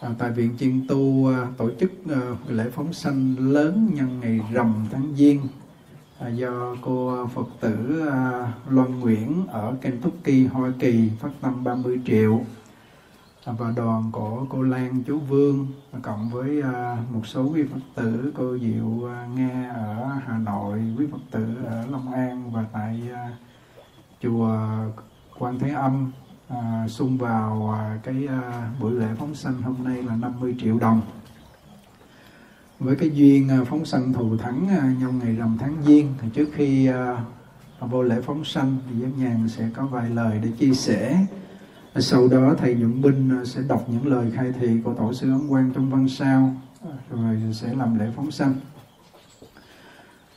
à, tại viện chiên tu à, tổ chức à, lễ phóng sanh lớn nhân ngày rằm tháng giêng. À, do cô Phật tử à, Loan Nguyễn ở Kentucky Hoa Kỳ phát tâm 30 triệu. À, và đoàn của cô Lan chú Vương à, cộng với à, một số quý Phật tử cô Diệu à, Nga ở Hà Nội quý Phật tử ở Long An và tại à, chùa Quan Thế Âm à, xung vào à, cái à, buổi lễ phóng sanh hôm nay là 50 triệu đồng. Với cái duyên à, phóng sanh thù thắng à, trong ngày rằm tháng giêng thì trước khi à, vô lễ phóng sanh thì giám nhàn sẽ có vài lời để chia sẻ. Sau đó thầy nhuận binh à, sẽ đọc những lời khai thị của tổ sư ấn quang trong văn sao à, rồi sẽ làm lễ phóng sanh.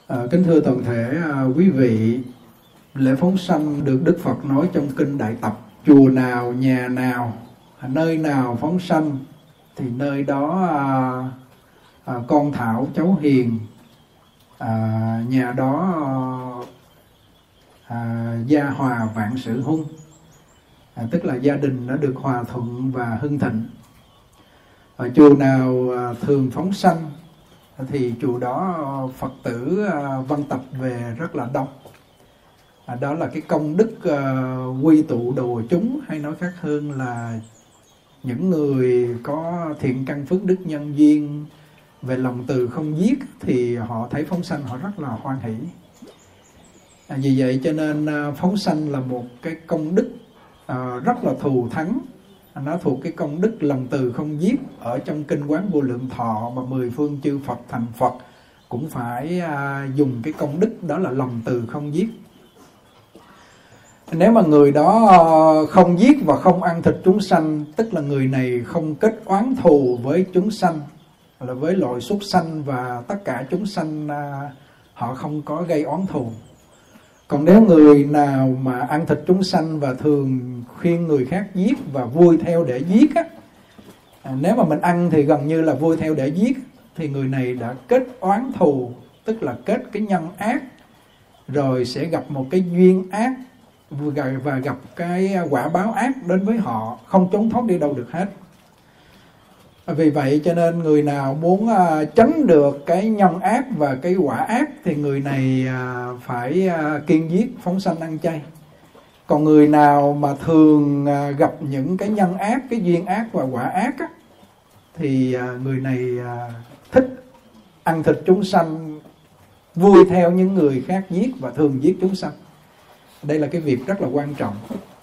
À, kính thưa toàn thể à, quý vị lễ phóng sanh được đức phật nói trong kinh đại tập chùa nào nhà nào nơi nào phóng sanh thì nơi đó à, à, con thảo cháu hiền à, nhà đó à, gia hòa vạn sự hung à, tức là gia đình đã được hòa thuận và hưng thịnh. Ở chùa nào à, thường phóng sanh thì chùa đó phật tử à, văn tập về rất là đông à, đó là cái công đức uh, quy tụ đồ chúng hay nói khác hơn là những người có thiện căn phước đức nhân duyên về lòng từ không giết thì họ thấy phóng sanh họ rất là hoan hỷ. À, vì vậy cho nên uh, phóng sanh là một cái công đức uh, rất là thù thắng. À, nó thuộc cái công đức lòng từ không giết. Ở trong kinh quán vô lượng thọ mà mười phương chư Phật thành Phật cũng phải à, dùng cái công đức đó là lòng từ không giết nếu mà người đó ờ, không giết và không ăn thịt chúng sanh, tức là người này không kết oán thù với chúng sanh là với loại súc sanh và tất cả chúng sanh à, họ không có gây oán thù. Còn nếu người nào mà ăn thịt chúng sanh và thường khuyên người khác giết và vui theo để giết á à, nếu mà mình ăn thì gần như là vui theo để giết, thì người này đã kết oán thù, tức là kết cái nhân ác, rồi sẽ gặp một cái duyên ác và gặp cái quả báo ác đến với họ không trốn thoát đi đâu được hết. Vì vậy cho nên người nào muốn à, tránh được cái nhân ác và cái quả ác thì người này à, phải à, kiên giết phóng sanh ăn chay. Còn người nào mà thường gặp những cái nhân ác cái duyên ác và quả ác á, thì người này thích ăn thịt chúng sanh vui theo những người khác giết và thường giết chúng sanh đây là cái việc rất là quan trọng.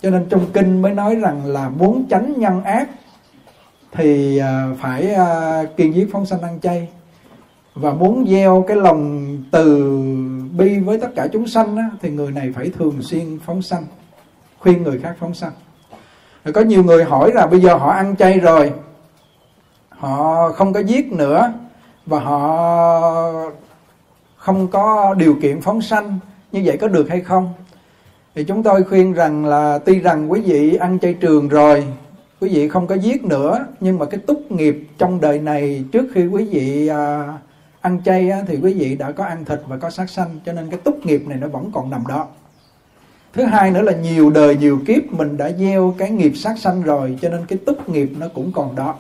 Cho nên trong kinh mới nói rằng là muốn tránh nhân ác thì à, phải à, kiên giết phóng sanh ăn chay. Và muốn gieo cái lòng từ bi với tất cả chúng sanh á, thì người này phải thường xuyên phóng sanh khuyên người khác phóng sanh. Rồi có nhiều người hỏi là bây giờ họ ăn chay rồi họ không có giết nữa và họ không có điều kiện phóng sanh như vậy có được hay không? Thì chúng tôi khuyên rằng là tuy rằng quý vị ăn chay trường rồi quý vị không có giết nữa nhưng mà cái túc nghiệp trong đời này trước khi quý vị à, ăn chay á, thì quý vị đã có ăn thịt và có sát sanh cho nên cái túc nghiệp này nó vẫn còn nằm đó. Thứ hai nữa là nhiều đời nhiều kiếp mình đã gieo cái nghiệp sát sanh rồi cho nên cái túc nghiệp nó cũng còn đó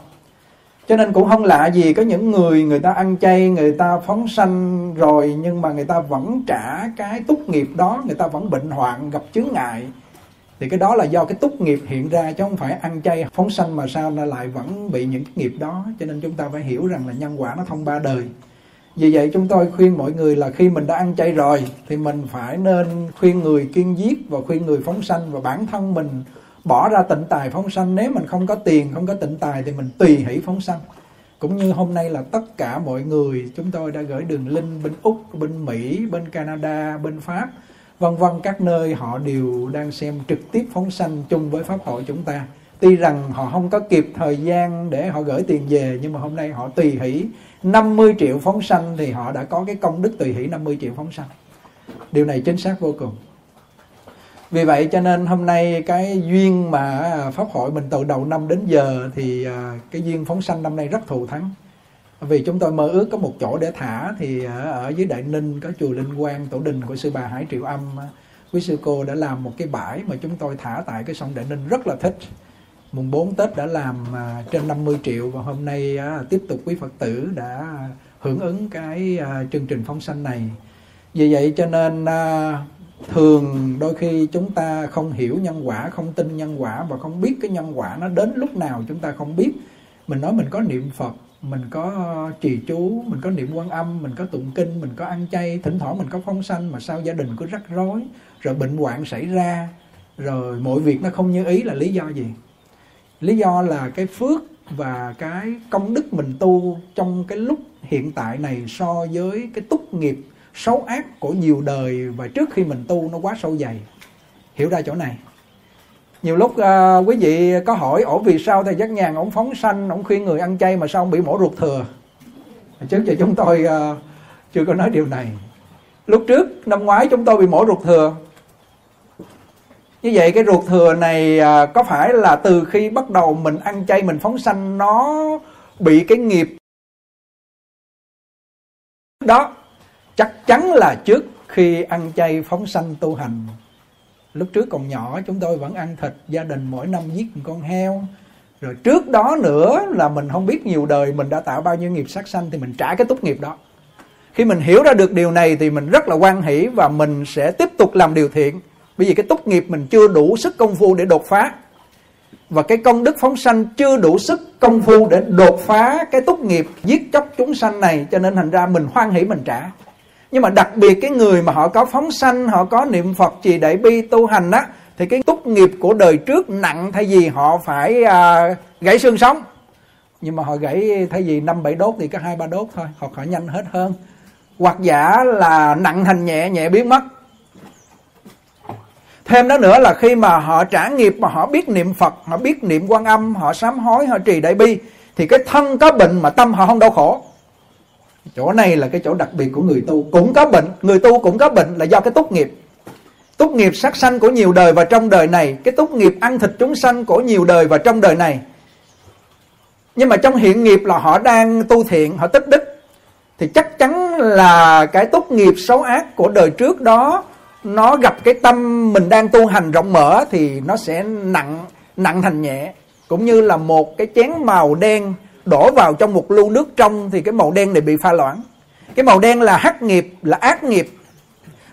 cho nên cũng không lạ gì có những người người ta ăn chay, người ta phóng sanh rồi, nhưng mà người ta vẫn trả cái túc nghiệp đó, người ta vẫn bệnh hoạn, gặp chướng ngại. Thì cái đó là do cái túc nghiệp hiện ra, chứ không phải ăn chay, phóng sanh mà sao nó lại vẫn bị những cái nghiệp đó. Cho nên chúng ta phải hiểu rằng là nhân quả nó thông ba đời. Vì vậy chúng tôi khuyên mọi người là khi mình đã ăn chay rồi, thì mình phải nên khuyên người kiên giết và khuyên người phóng sanh và bản thân mình bỏ ra tịnh tài phóng sanh. Nếu mình không có tiền, không có tịnh tài thì mình tùy hỷ phóng sanh. Cũng như hôm nay là tất cả mọi người, chúng tôi đã gửi đường link bên úc, bên mỹ, bên canada, bên pháp, vân vân, các nơi họ đều đang xem trực tiếp phóng sanh chung với pháp hội chúng ta. Tuy rằng họ không có kịp thời gian để họ gửi tiền về, nhưng mà hôm nay họ tùy hỷ. 50 triệu phóng sanh thì họ đã có cái công đức tùy hỷ 50 triệu phóng sanh. Điều này chính xác vô cùng vì vậy cho nên hôm nay cái duyên mà à, pháp hội mình từ đầu năm đến giờ thì à, cái duyên phóng sanh năm nay rất thù thắng. Vì chúng tôi mơ ước có một chỗ để thả thì à, ở dưới đại ninh có chùa linh quang, tổ đình của sư bà hải triệu âm quý sư cô đã làm một cái bãi mà chúng tôi thả tại cái sông đại ninh rất là thích. Mùng 4 Tết đã làm trên 50 triệu và hôm nay tiếp tục quý Phật tử đã hưởng ứng cái chương trình phóng sanh này. Vì vậy cho nên thường đôi khi chúng ta không hiểu nhân quả, không tin nhân quả và không biết cái nhân quả nó đến lúc nào chúng ta không biết. Mình nói mình có niệm Phật, mình có trì chú, mình có niệm quan âm, mình có tụng kinh, mình có ăn chay, thỉnh thoảng mình có phóng sanh mà sao gia đình cứ rắc rối, rồi bệnh hoạn xảy ra, rồi mọi việc nó không như ý là lý do gì? lý do là cái phước và cái công đức mình tu trong cái lúc hiện tại này so với cái túc nghiệp xấu ác của nhiều đời và trước khi mình tu nó quá sâu dày. Hiểu ra chỗ này. Nhiều lúc uh, quý vị có hỏi ổ vì sao thầy giác nhàn ổng phóng sanh ổng khuyên người ăn chay mà sao ông bị mổ ruột thừa? Trước giờ chúng tôi uh, chưa có nói điều này. Lúc trước năm ngoái chúng tôi bị mổ ruột thừa. Như vậy cái ruột thừa này uh, có phải là từ khi bắt đầu mình ăn chay mình phóng sanh nó bị cái nghiệp đó chắc chắn là trước khi ăn chay phóng sanh tu hành. Lúc trước còn nhỏ, chúng tôi vẫn ăn thịt, gia đình mỗi năm giết một con heo. Rồi trước đó nữa là mình không biết nhiều đời, mình đã tạo bao nhiêu nghiệp sát sanh thì mình trả cái tốt nghiệp đó. Khi mình hiểu ra được điều này thì mình rất là quan hỷ và mình sẽ tiếp tục làm điều thiện. Bởi vì cái tốt nghiệp mình chưa đủ sức công phu để đột phá. Và cái công đức phóng sanh chưa đủ sức công phu để đột phá cái tốt nghiệp giết chóc chúng sanh này, cho nên thành ra mình hoan hỷ mình trả nhưng mà đặc biệt cái người mà họ có phóng sanh họ có niệm phật trì đại bi tu hành á thì cái túc nghiệp của đời trước nặng thay vì họ phải à, gãy xương sống. Nhưng mà họ gãy thay vì năm bảy đốt thì có hai ba đốt thôi hoặc họ nhanh hết hơn. Hoặc giả là nặng thành nhẹ nhẹ biến mất. Thêm đó nữa là khi mà họ trả nghiệp mà họ biết niệm Phật, họ biết niệm quan âm, họ sám hối, họ trì đại bi thì cái thân có bệnh mà tâm họ không đau khổ. Chỗ này là cái chỗ đặc biệt của người tu, cũng có bệnh, người tu cũng có bệnh là do cái tốt nghiệp. Tốt nghiệp sát sanh của nhiều đời và trong đời này, cái tốt nghiệp ăn thịt chúng sanh của nhiều đời và trong đời này. Nhưng mà trong hiện nghiệp là họ đang tu thiện, họ tích đức. Thì chắc chắn là cái tốt nghiệp xấu ác của đời trước đó nó gặp cái tâm mình đang tu hành rộng mở thì nó sẽ nặng nặng thành nhẹ. Cũng như là một cái chén màu đen đổ vào trong một lu nước trong thì cái màu đen này bị pha loãng. Cái màu đen là hắc nghiệp, là ác nghiệp.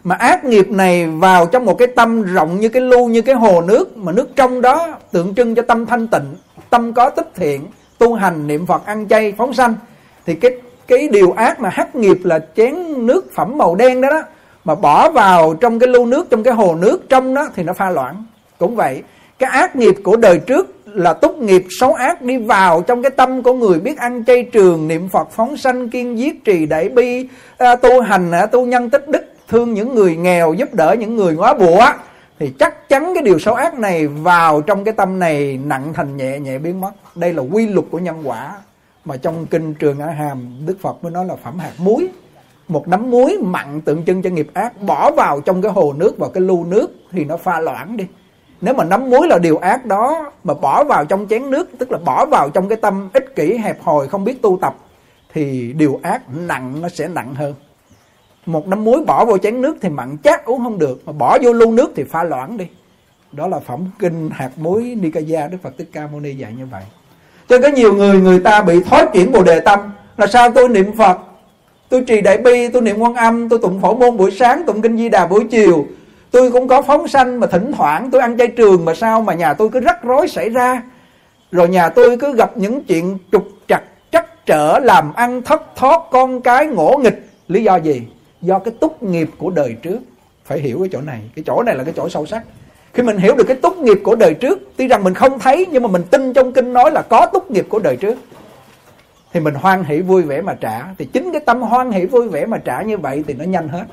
Mà ác nghiệp này vào trong một cái tâm rộng như cái lu như cái hồ nước, mà nước trong đó tượng trưng cho tâm thanh tịnh, tâm có tích thiện, tu hành, niệm phật, ăn chay, phóng sanh. Thì cái cái điều ác mà hắc nghiệp là chén nước phẩm màu đen đó đó, mà bỏ vào trong cái lu nước, trong cái hồ nước trong đó thì nó pha loãng. Cũng vậy, cái ác nghiệp của đời trước là túc nghiệp xấu ác đi vào trong cái tâm của người biết ăn chay trường niệm phật phóng sanh kiên giết trì đại bi à, tu hành à, tu nhân tích đức thương những người nghèo giúp đỡ những người ngóa bụa thì chắc chắn cái điều xấu ác này vào trong cái tâm này nặng thành nhẹ nhẹ biến mất. Đây là quy luật của nhân quả. Mà trong kinh trường ở hàm đức phật mới nói là phẩm hạt muối một nắm muối mặn tượng trưng cho nghiệp ác bỏ vào trong cái hồ nước vào cái lu nước thì nó pha loãng đi nếu mà nắm muối là điều ác đó, mà bỏ vào trong chén nước, tức là bỏ vào trong cái tâm ích kỷ, hẹp hòi, không biết tu tập, thì điều ác nặng nó sẽ nặng hơn. Một nắm muối bỏ vào chén nước thì mặn chát, uống không được. Mà bỏ vô lu nước thì pha loãng đi. Đó là phẩm kinh hạt muối Nikaya Đức Phật Thích Ca Mâu Ni dạy như vậy. Cho có nhiều người người ta bị thói chuyển bồ đề tâm. Là sao? Tôi niệm Phật, tôi trì đại bi, tôi niệm quan âm, tôi tụng phổ môn buổi sáng, tụng kinh di đà buổi chiều tôi cũng có phóng sanh mà thỉnh thoảng tôi ăn chay trường mà sao mà nhà tôi cứ rắc rối xảy ra. Rồi nhà tôi cứ gặp những chuyện trục trặc, trắc trở, làm ăn thất thoát, con cái ngỗ nghịch. Lý do gì? Do cái túc nghiệp của đời trước. Phải hiểu cái chỗ này. Cái chỗ này là cái chỗ sâu sắc. Khi mình hiểu được cái túc nghiệp của đời trước, tuy rằng mình không thấy, nhưng mà mình tin trong kinh nói là có túc nghiệp của đời trước. Thì mình hoan hỷ vui vẻ mà trả. Thì chính cái tâm hoan hỷ vui vẻ mà trả như vậy thì nó nhanh hết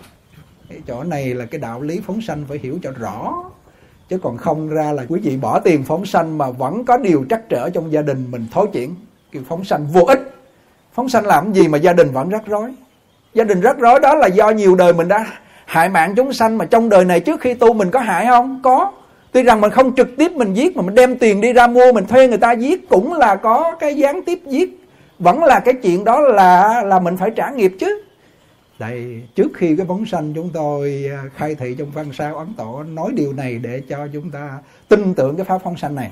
cái chỗ này là cái đạo lý phóng sanh phải hiểu cho rõ. Chứ còn không ra là quý vị bỏ tiền phóng sanh mà vẫn có điều trắc trở trong gia đình mình thối chuyển. Kiểu phóng sanh vô ích. Phóng sanh làm gì mà gia đình vẫn rắc rối? Gia đình rắc rối đó là do nhiều đời mình đã hại mạng chúng sanh mà trong đời này trước khi tu mình có hại không? Có. Tuy rằng mình không trực tiếp mình giết mà mình đem tiền đi ra mua, mình thuê người ta giết cũng là có cái gián tiếp giết. Vẫn là cái chuyện đó là là mình phải trả nghiệp chứ đây trước khi cái phóng sanh chúng tôi à, khai thị trong văn sao ấn tổ nói điều này để cho chúng ta tin tưởng cái pháp phóng sanh này.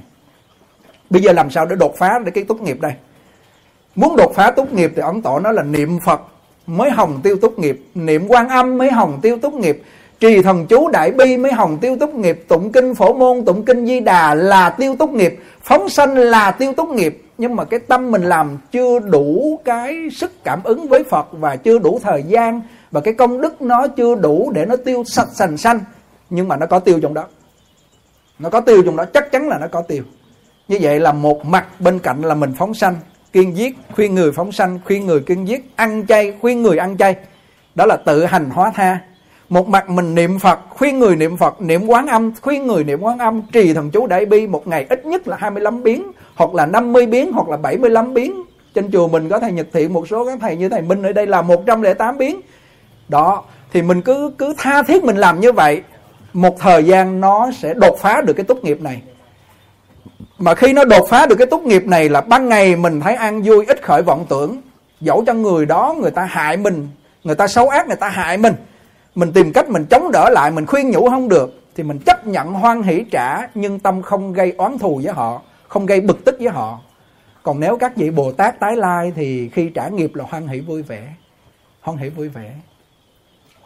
Bây giờ làm sao để đột phá để cái tốt nghiệp đây? Muốn đột phá tốt nghiệp thì ấn tổ nói là niệm phật mới hồng tiêu tốt nghiệp, niệm quan âm mới hồng tiêu tốt nghiệp, trì thần chú đại bi mới hồng tiêu tốt nghiệp, tụng kinh phổ môn, tụng kinh di đà là tiêu tốt nghiệp, phóng sanh là tiêu tốt nghiệp nhưng mà cái tâm mình làm chưa đủ cái sức cảm ứng với phật và chưa đủ thời gian và cái công đức nó chưa đủ để nó tiêu sạch sành xanh nhưng mà nó có tiêu trong đó. Nó có tiêu trong đó, chắc chắn là nó có tiêu. Như vậy là một mặt bên cạnh là mình phóng sanh, kiên giết, khuyên người phóng sanh, khuyên người kiên giết, ăn chay, khuyên người ăn chay. Đó là tự hành hóa tha một mặt mình niệm Phật, khuyên người niệm Phật, niệm quán âm, khuyên người niệm quán âm, trì thần chú đại bi một ngày ít nhất là 25 biến, hoặc là 50 biến, hoặc là 75 biến. Trên chùa mình có thầy Nhật Thiện, một số các thầy như thầy Minh ở đây là 108 biến. Đó, thì mình cứ cứ tha thiết mình làm như vậy, một thời gian nó sẽ đột phá được cái tốt nghiệp này. Mà khi nó đột phá được cái tốt nghiệp này là ban ngày mình thấy an vui, ít khởi vọng tưởng. Dẫu cho người đó người ta hại mình, người ta xấu ác, người ta hại mình mình tìm cách mình chống đỡ lại, mình khuyên nhủ không được, thì mình chấp nhận hoan hỷ trả, nhưng tâm không gây oán thù với họ, không gây bực tức với họ. Còn nếu các vị bồ tát tái lai thì khi trả nghiệp là hoan hỷ vui vẻ. Hoan hỷ vui vẻ.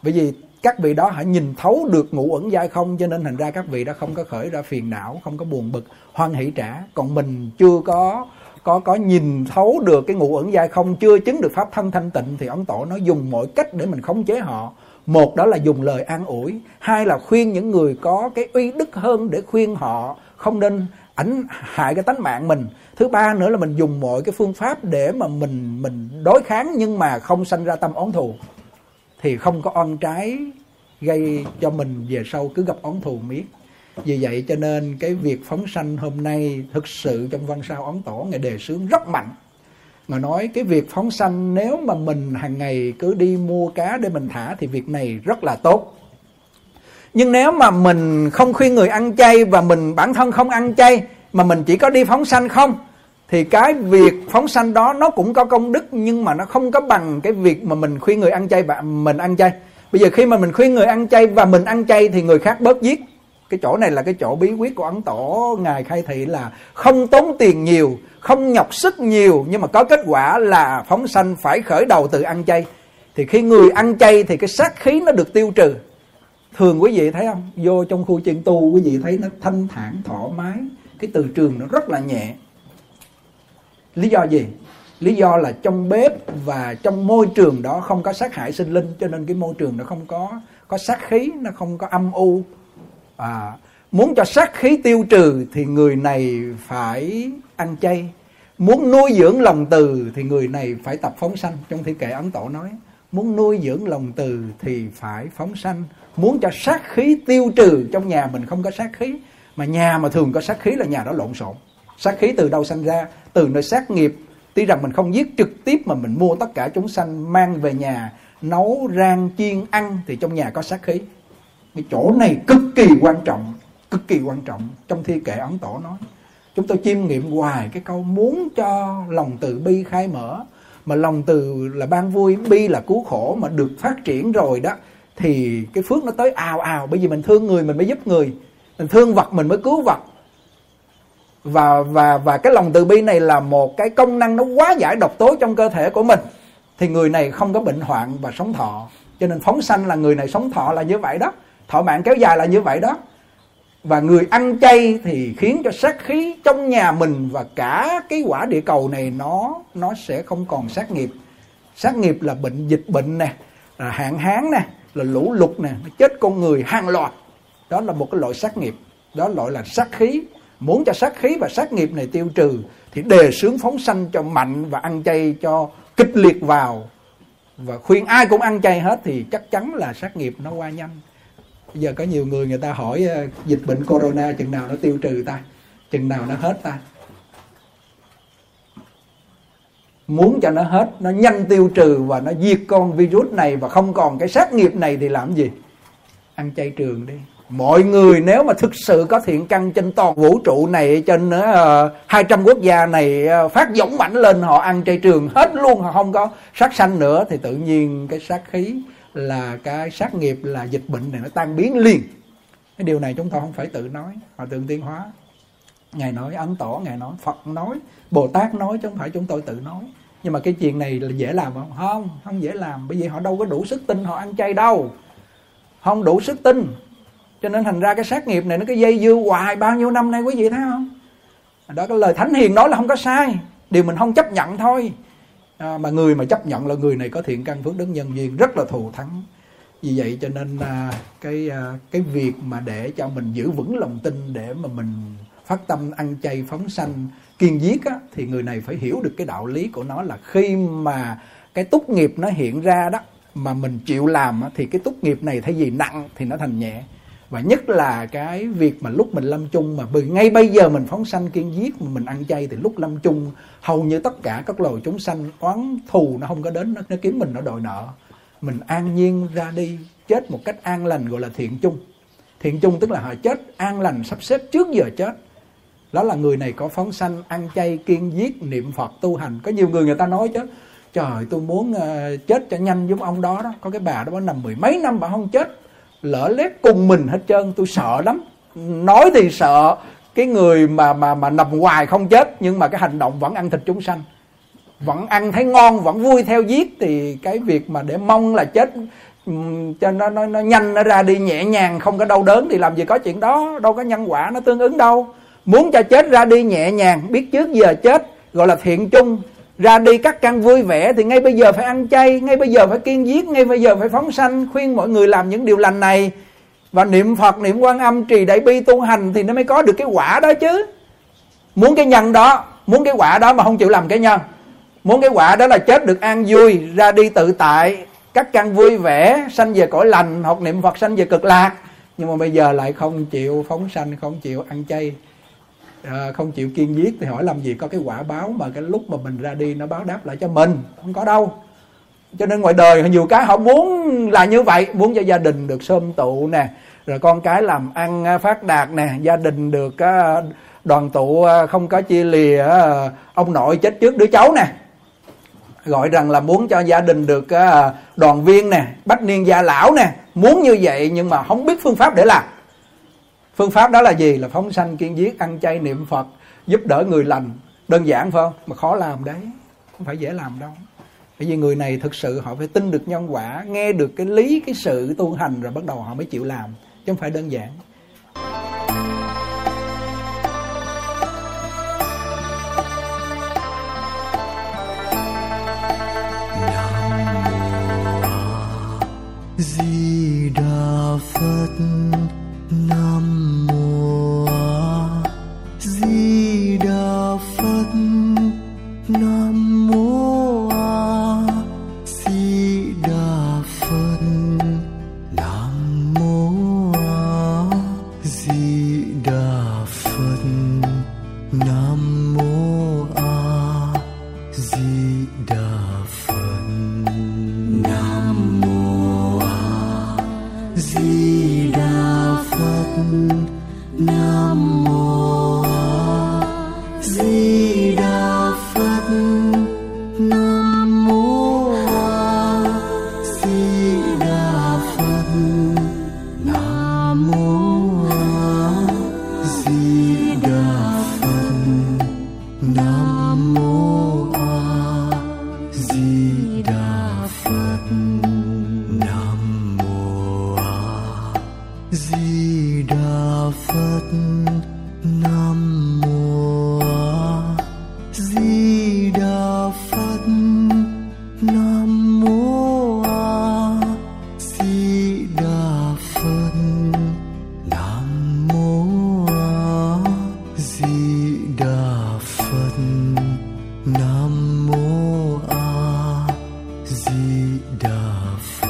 Bởi vì các vị đó hãy nhìn thấu được ngũ ẩn giai không, cho nên thành ra các vị đã không có khởi ra phiền não, không có buồn bực, hoan hỷ trả. Còn mình chưa có có có nhìn thấu được cái ngũ ẩn giai không, chưa chứng được pháp thân thanh tịnh, thì ông tổ nó dùng mọi cách để mình khống chế họ một đó là dùng lời an ủi, hai là khuyên những người có cái uy đức hơn để khuyên họ không nên ảnh hại cái tánh mạng mình. Thứ ba nữa là mình dùng mọi cái phương pháp để mà mình mình đối kháng nhưng mà không sanh ra tâm oán thù. Thì không có oan trái gây cho mình về sau cứ gặp oán thù miết. Vì vậy cho nên cái việc phóng sanh hôm nay thực sự trong văn sao ấn tổ ngày đề xướng rất mạnh mà nói cái việc phóng sanh nếu mà mình hàng ngày cứ đi mua cá để mình thả thì việc này rất là tốt. Nhưng nếu mà mình không khuyên người ăn chay và mình bản thân không ăn chay mà mình chỉ có đi phóng sanh không, thì cái việc phóng sanh đó nó cũng có công đức nhưng mà nó không có bằng cái việc mà mình khuyên người ăn chay và mình ăn chay. Bây giờ khi mà mình khuyên người ăn chay và mình ăn chay thì người khác bớt giết cái chỗ này là cái chỗ bí quyết của ấn tổ ngài khai thị là không tốn tiền nhiều, không nhọc sức nhiều, nhưng mà có kết quả là phóng sanh phải khởi đầu từ ăn chay. Thì khi người ăn chay thì cái sát khí nó được tiêu trừ. Thường quý vị thấy không? Vô trong khu chân tu, quý vị thấy nó thanh thản, thoải mái. Cái từ trường nó rất là nhẹ. Lý do gì? Lý do là trong bếp và trong môi trường đó không có sát hại sinh linh, cho nên cái môi trường nó không có có sát khí, nó không có âm u à, muốn cho sát khí tiêu trừ thì người này phải ăn chay. Muốn nuôi dưỡng lòng từ thì người này phải tập phóng sanh. Trong thi kệ ấn tổ nói muốn nuôi dưỡng lòng từ thì phải phóng sanh. Muốn cho sát khí tiêu trừ trong nhà mình không có sát khí mà nhà mà thường có sát khí là nhà đó lộn xộn. Sát khí từ đâu sanh ra? Từ nơi sát nghiệp. Tuy rằng mình không giết trực tiếp mà mình mua tất cả chúng sanh mang về nhà nấu rang chiên ăn thì trong nhà có sát khí cái chỗ này cực kỳ quan trọng, cực kỳ quan trọng. Trong thi kệ ấn tổ nói, chúng tôi chiêm nghiệm hoài cái câu muốn cho lòng từ bi khai mở. Mà lòng từ là ban vui, bi là cứu khổ mà được phát triển rồi đó, thì cái phước nó tới ào ào. Bởi vì mình thương người, mình mới giúp người. Mình thương vật, mình mới cứu vật. Và và và cái lòng từ bi này là một cái công năng nó quá giải độc tố trong cơ thể của mình. Thì người này không có bệnh hoạn và sống thọ. Cho nên phóng sanh là người này sống thọ là như vậy đó thọ mạng kéo dài là như vậy đó. Và người ăn chay thì khiến cho sát khí trong nhà mình và cả cái quả địa cầu này nó nó sẽ không còn sát nghiệp. Sát nghiệp là bệnh dịch bệnh nè, là hạn hán nè, là lũ lụt nè chết con người hàng loạt. Đó là một cái loại sát nghiệp. Đó loại là sát khí. Muốn cho sát khí và sát nghiệp này tiêu trừ thì đề sướng phóng sanh cho mạnh và ăn chay cho kịch liệt vào. Và khuyên ai cũng ăn chay hết thì chắc chắn là sát nghiệp nó qua nhanh giờ có nhiều người người ta hỏi ờ, dịch bệnh corona chừng nào nó tiêu trừ ta? Chừng nào nó hết ta? Muốn cho nó hết nó nhanh tiêu trừ và nó diệt con virus này và không còn cái sát nghiệp này thì làm gì? Ăn chay trường đi. Mọi người nếu mà thực sự có thiện căn trên toàn vũ trụ này trên ờ, uh, 200 quốc gia này uh, phát dũng mạnh lên họ ăn chay trường hết luôn họ không có sát sanh nữa thì tự nhiên cái sát khí là cái sát nghiệp, là dịch bệnh này nó tan biến liền. Cái điều này chúng ta không phải tự nói. Họ tượng tiên hóa, ngài nói, ấn tổ, ngài nói, phật nói, bồ tát nói, chứ không phải chúng tôi tự nói. Nhưng mà cái chuyện này là dễ làm không? Không không dễ làm. Bởi vì họ đâu có đủ sức tin họ ăn chay đâu. Không đủ sức tin. Cho nên thành ra cái sát nghiệp này nó cái dây dưa hoài. Bao nhiêu năm nay quý vị thấy không? Đó, cái lời thánh hiền nói là không có sai. Điều mình không chấp nhận thôi à, mà người mà chấp nhận là người này có thiện căn phước đức nhân duyên rất là thù thắng. Vì vậy cho nên à, cái à, cái việc mà để cho mình giữ vững lòng tin để mà mình phát tâm ăn chay phóng sanh kiên giết á, thì người này phải hiểu được cái đạo lý của nó là khi mà cái túc nghiệp nó hiện ra đó mà mình chịu làm á, thì cái túc nghiệp này thay vì nặng thì nó thành nhẹ và nhất là cái việc mà lúc mình lâm chung mà ngay bây giờ mình phóng sanh kiên giết mà mình ăn chay thì lúc lâm chung hầu như tất cả các loài chúng sanh oán thù nó không có đến nó, nó kiếm mình nó đòi nợ. Mình an nhiên ra đi chết một cách an lành gọi là thiện chung. Thiện chung tức là họ chết an lành sắp xếp trước giờ chết. Đó là người này có phóng sanh ăn chay kiên giết niệm phật tu hành. Có nhiều người người ta nói chứ trời tôi muốn uh, chết cho nhanh giống ông đó đó. Có cái bà đó bà nằm mười mấy năm bà không chết lỡ lét cùng mình hết trơn, tôi sợ lắm. Nói thì sợ cái người mà mà mà nằm hoài không chết, nhưng mà cái hành động vẫn ăn thịt chúng sanh. Vẫn ăn thấy ngon, vẫn vui theo giết, thì cái việc mà để mong là chết cho nó nó nó nhanh, nó ra đi nhẹ nhàng, không có đau đớn thì làm gì có chuyện đó, đâu có nhân quả nó tương ứng đâu. Muốn cho chết ra đi nhẹ nhàng, biết trước giờ chết, gọi là thiện chung ra đi các căn vui vẻ thì ngay bây giờ phải ăn chay, ngay bây giờ phải kiên giết, ngay bây giờ phải phóng sanh, khuyên mọi người làm những điều lành này. Và niệm phật, niệm quan âm, trì đại bi, tu hành thì nó mới có được cái quả đó chứ. Muốn cái nhân đó, muốn cái quả đó mà không chịu làm cái nhân. Muốn cái quả đó là chết được an vui, ra đi tự tại, các căn vui vẻ, sanh về cõi lành, học niệm phật, sanh về cực lạc. Nhưng mà bây giờ lại không chịu phóng sanh, không chịu ăn chay à, không chịu kiên giết thì hỏi làm gì có cái quả báo mà cái lúc mà mình ra đi nó báo đáp lại cho mình. Không có đâu. Cho nên ngoài đời nhiều cái họ muốn là như vậy muốn cho gia đình được sơm tụ nè rồi con cái làm ăn ờ, phát đạt nè gia đình được ờ, đoàn tụ không có chia lìa ông nội chết trước đứa cháu nè. Gọi rằng là muốn cho gia đình được đoàn viên nè bách niên gia lão nè. Muốn như vậy nhưng mà không biết phương pháp để làm phương pháp đó là gì? Là phóng sanh kiên giết, ăn chay, niệm phật, giúp đỡ người lành. Đơn giản phải không? Mà khó làm đấy. Không phải dễ làm đâu. Bởi vì người này thực sự họ phải tin được nhân quả, nghe được cái lý, cái sự tu hành rồi bắt đầu họ mới chịu làm. Chứ không phải đơn giản. Di Đà Phật. Đà Phật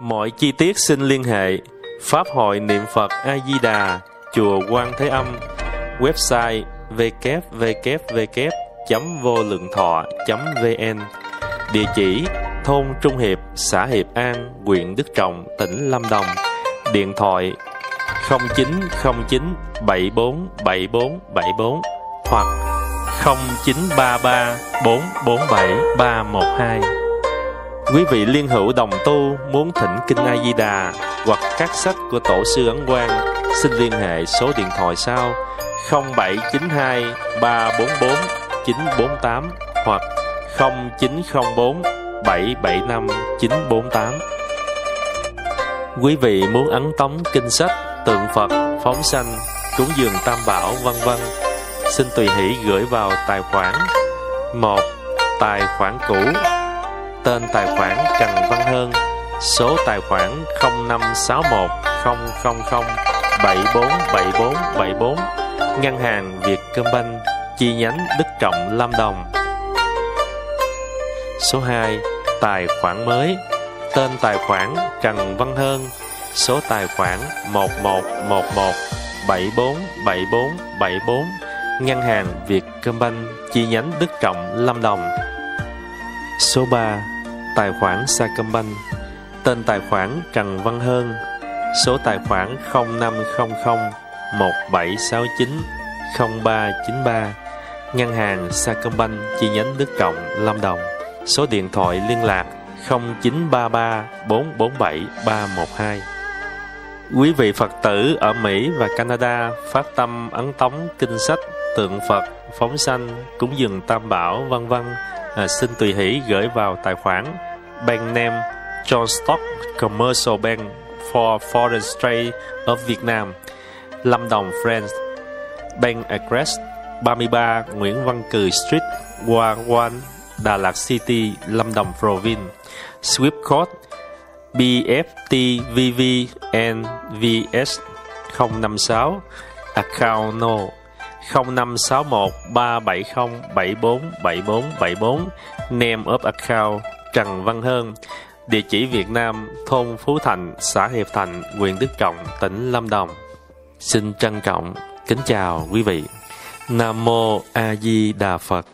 Mọi chi tiết xin liên hệ Pháp hội niệm Phật A Di Đà, chùa Quan Thế Âm, website www.vô lượng thọ.vn, địa chỉ thôn Trung Hiệp, xã Hiệp An, huyện Đức Trọng, tỉnh Lâm Đồng, điện thoại 0909 74 74 74 hoặc 0933 447 312. Quý vị liên hữu đồng tu muốn thỉnh kinh A Di Đà hoặc các sách của tổ sư Ấn Quang, xin liên hệ số điện thoại sau 0792 344 948 hoặc 0904 775 948. Quý vị muốn ấn tống kinh sách, tượng Phật, phóng sanh, cúng dường tam bảo vân vân, xin tùy hỷ gửi vào tài khoản một, Tài khoản cũ, Tên tài khoản Trần Văn Hơn, Số tài khoản 0561 000 747474 Ngân hàng Vietcombank Chi nhánh Đức Trọng Lâm Đồng. Số 2 Tài khoản mới, Tên tài khoản Trần Văn Hơn, Số tài khoản 1111 747474 Ngân hàng Vietcombank chi nhánh Đức Trọng, Lâm Đồng. Số 3. Tài khoản Sacombank Tên tài khoản Trần Văn Hơn Số tài khoản 0500 1769 0393 Ngân hàng Sacombank chi nhánh Đức Trọng, Lâm Đồng Số điện thoại liên lạc 0933 447 312 Quý vị Phật tử ở Mỹ và Canada phát tâm ấn tống kinh sách tượng Phật, phóng sanh, cúng dường tam bảo, vân vân, à, xin tùy hỷ gửi vào tài khoản bank name John Stock Commercial Bank for Foreign Trade of Vietnam, Lâm Đồng, France. Bank address 33 Nguyễn Văn Cừ Street, Quang Quan, Đà Lạt City, Lâm Đồng Province. Swift code BFTVVNVS 056 Account no 0561 370 747474 Name of account Trần Văn Hơn, Địa chỉ Việt Nam, Thôn Phú Thành, Xã Hiệp Thành, huyện Đức Trọng, tỉnh Lâm Đồng. Xin trân trọng kính chào quý vị. Nam Mô A Di Đà Phật.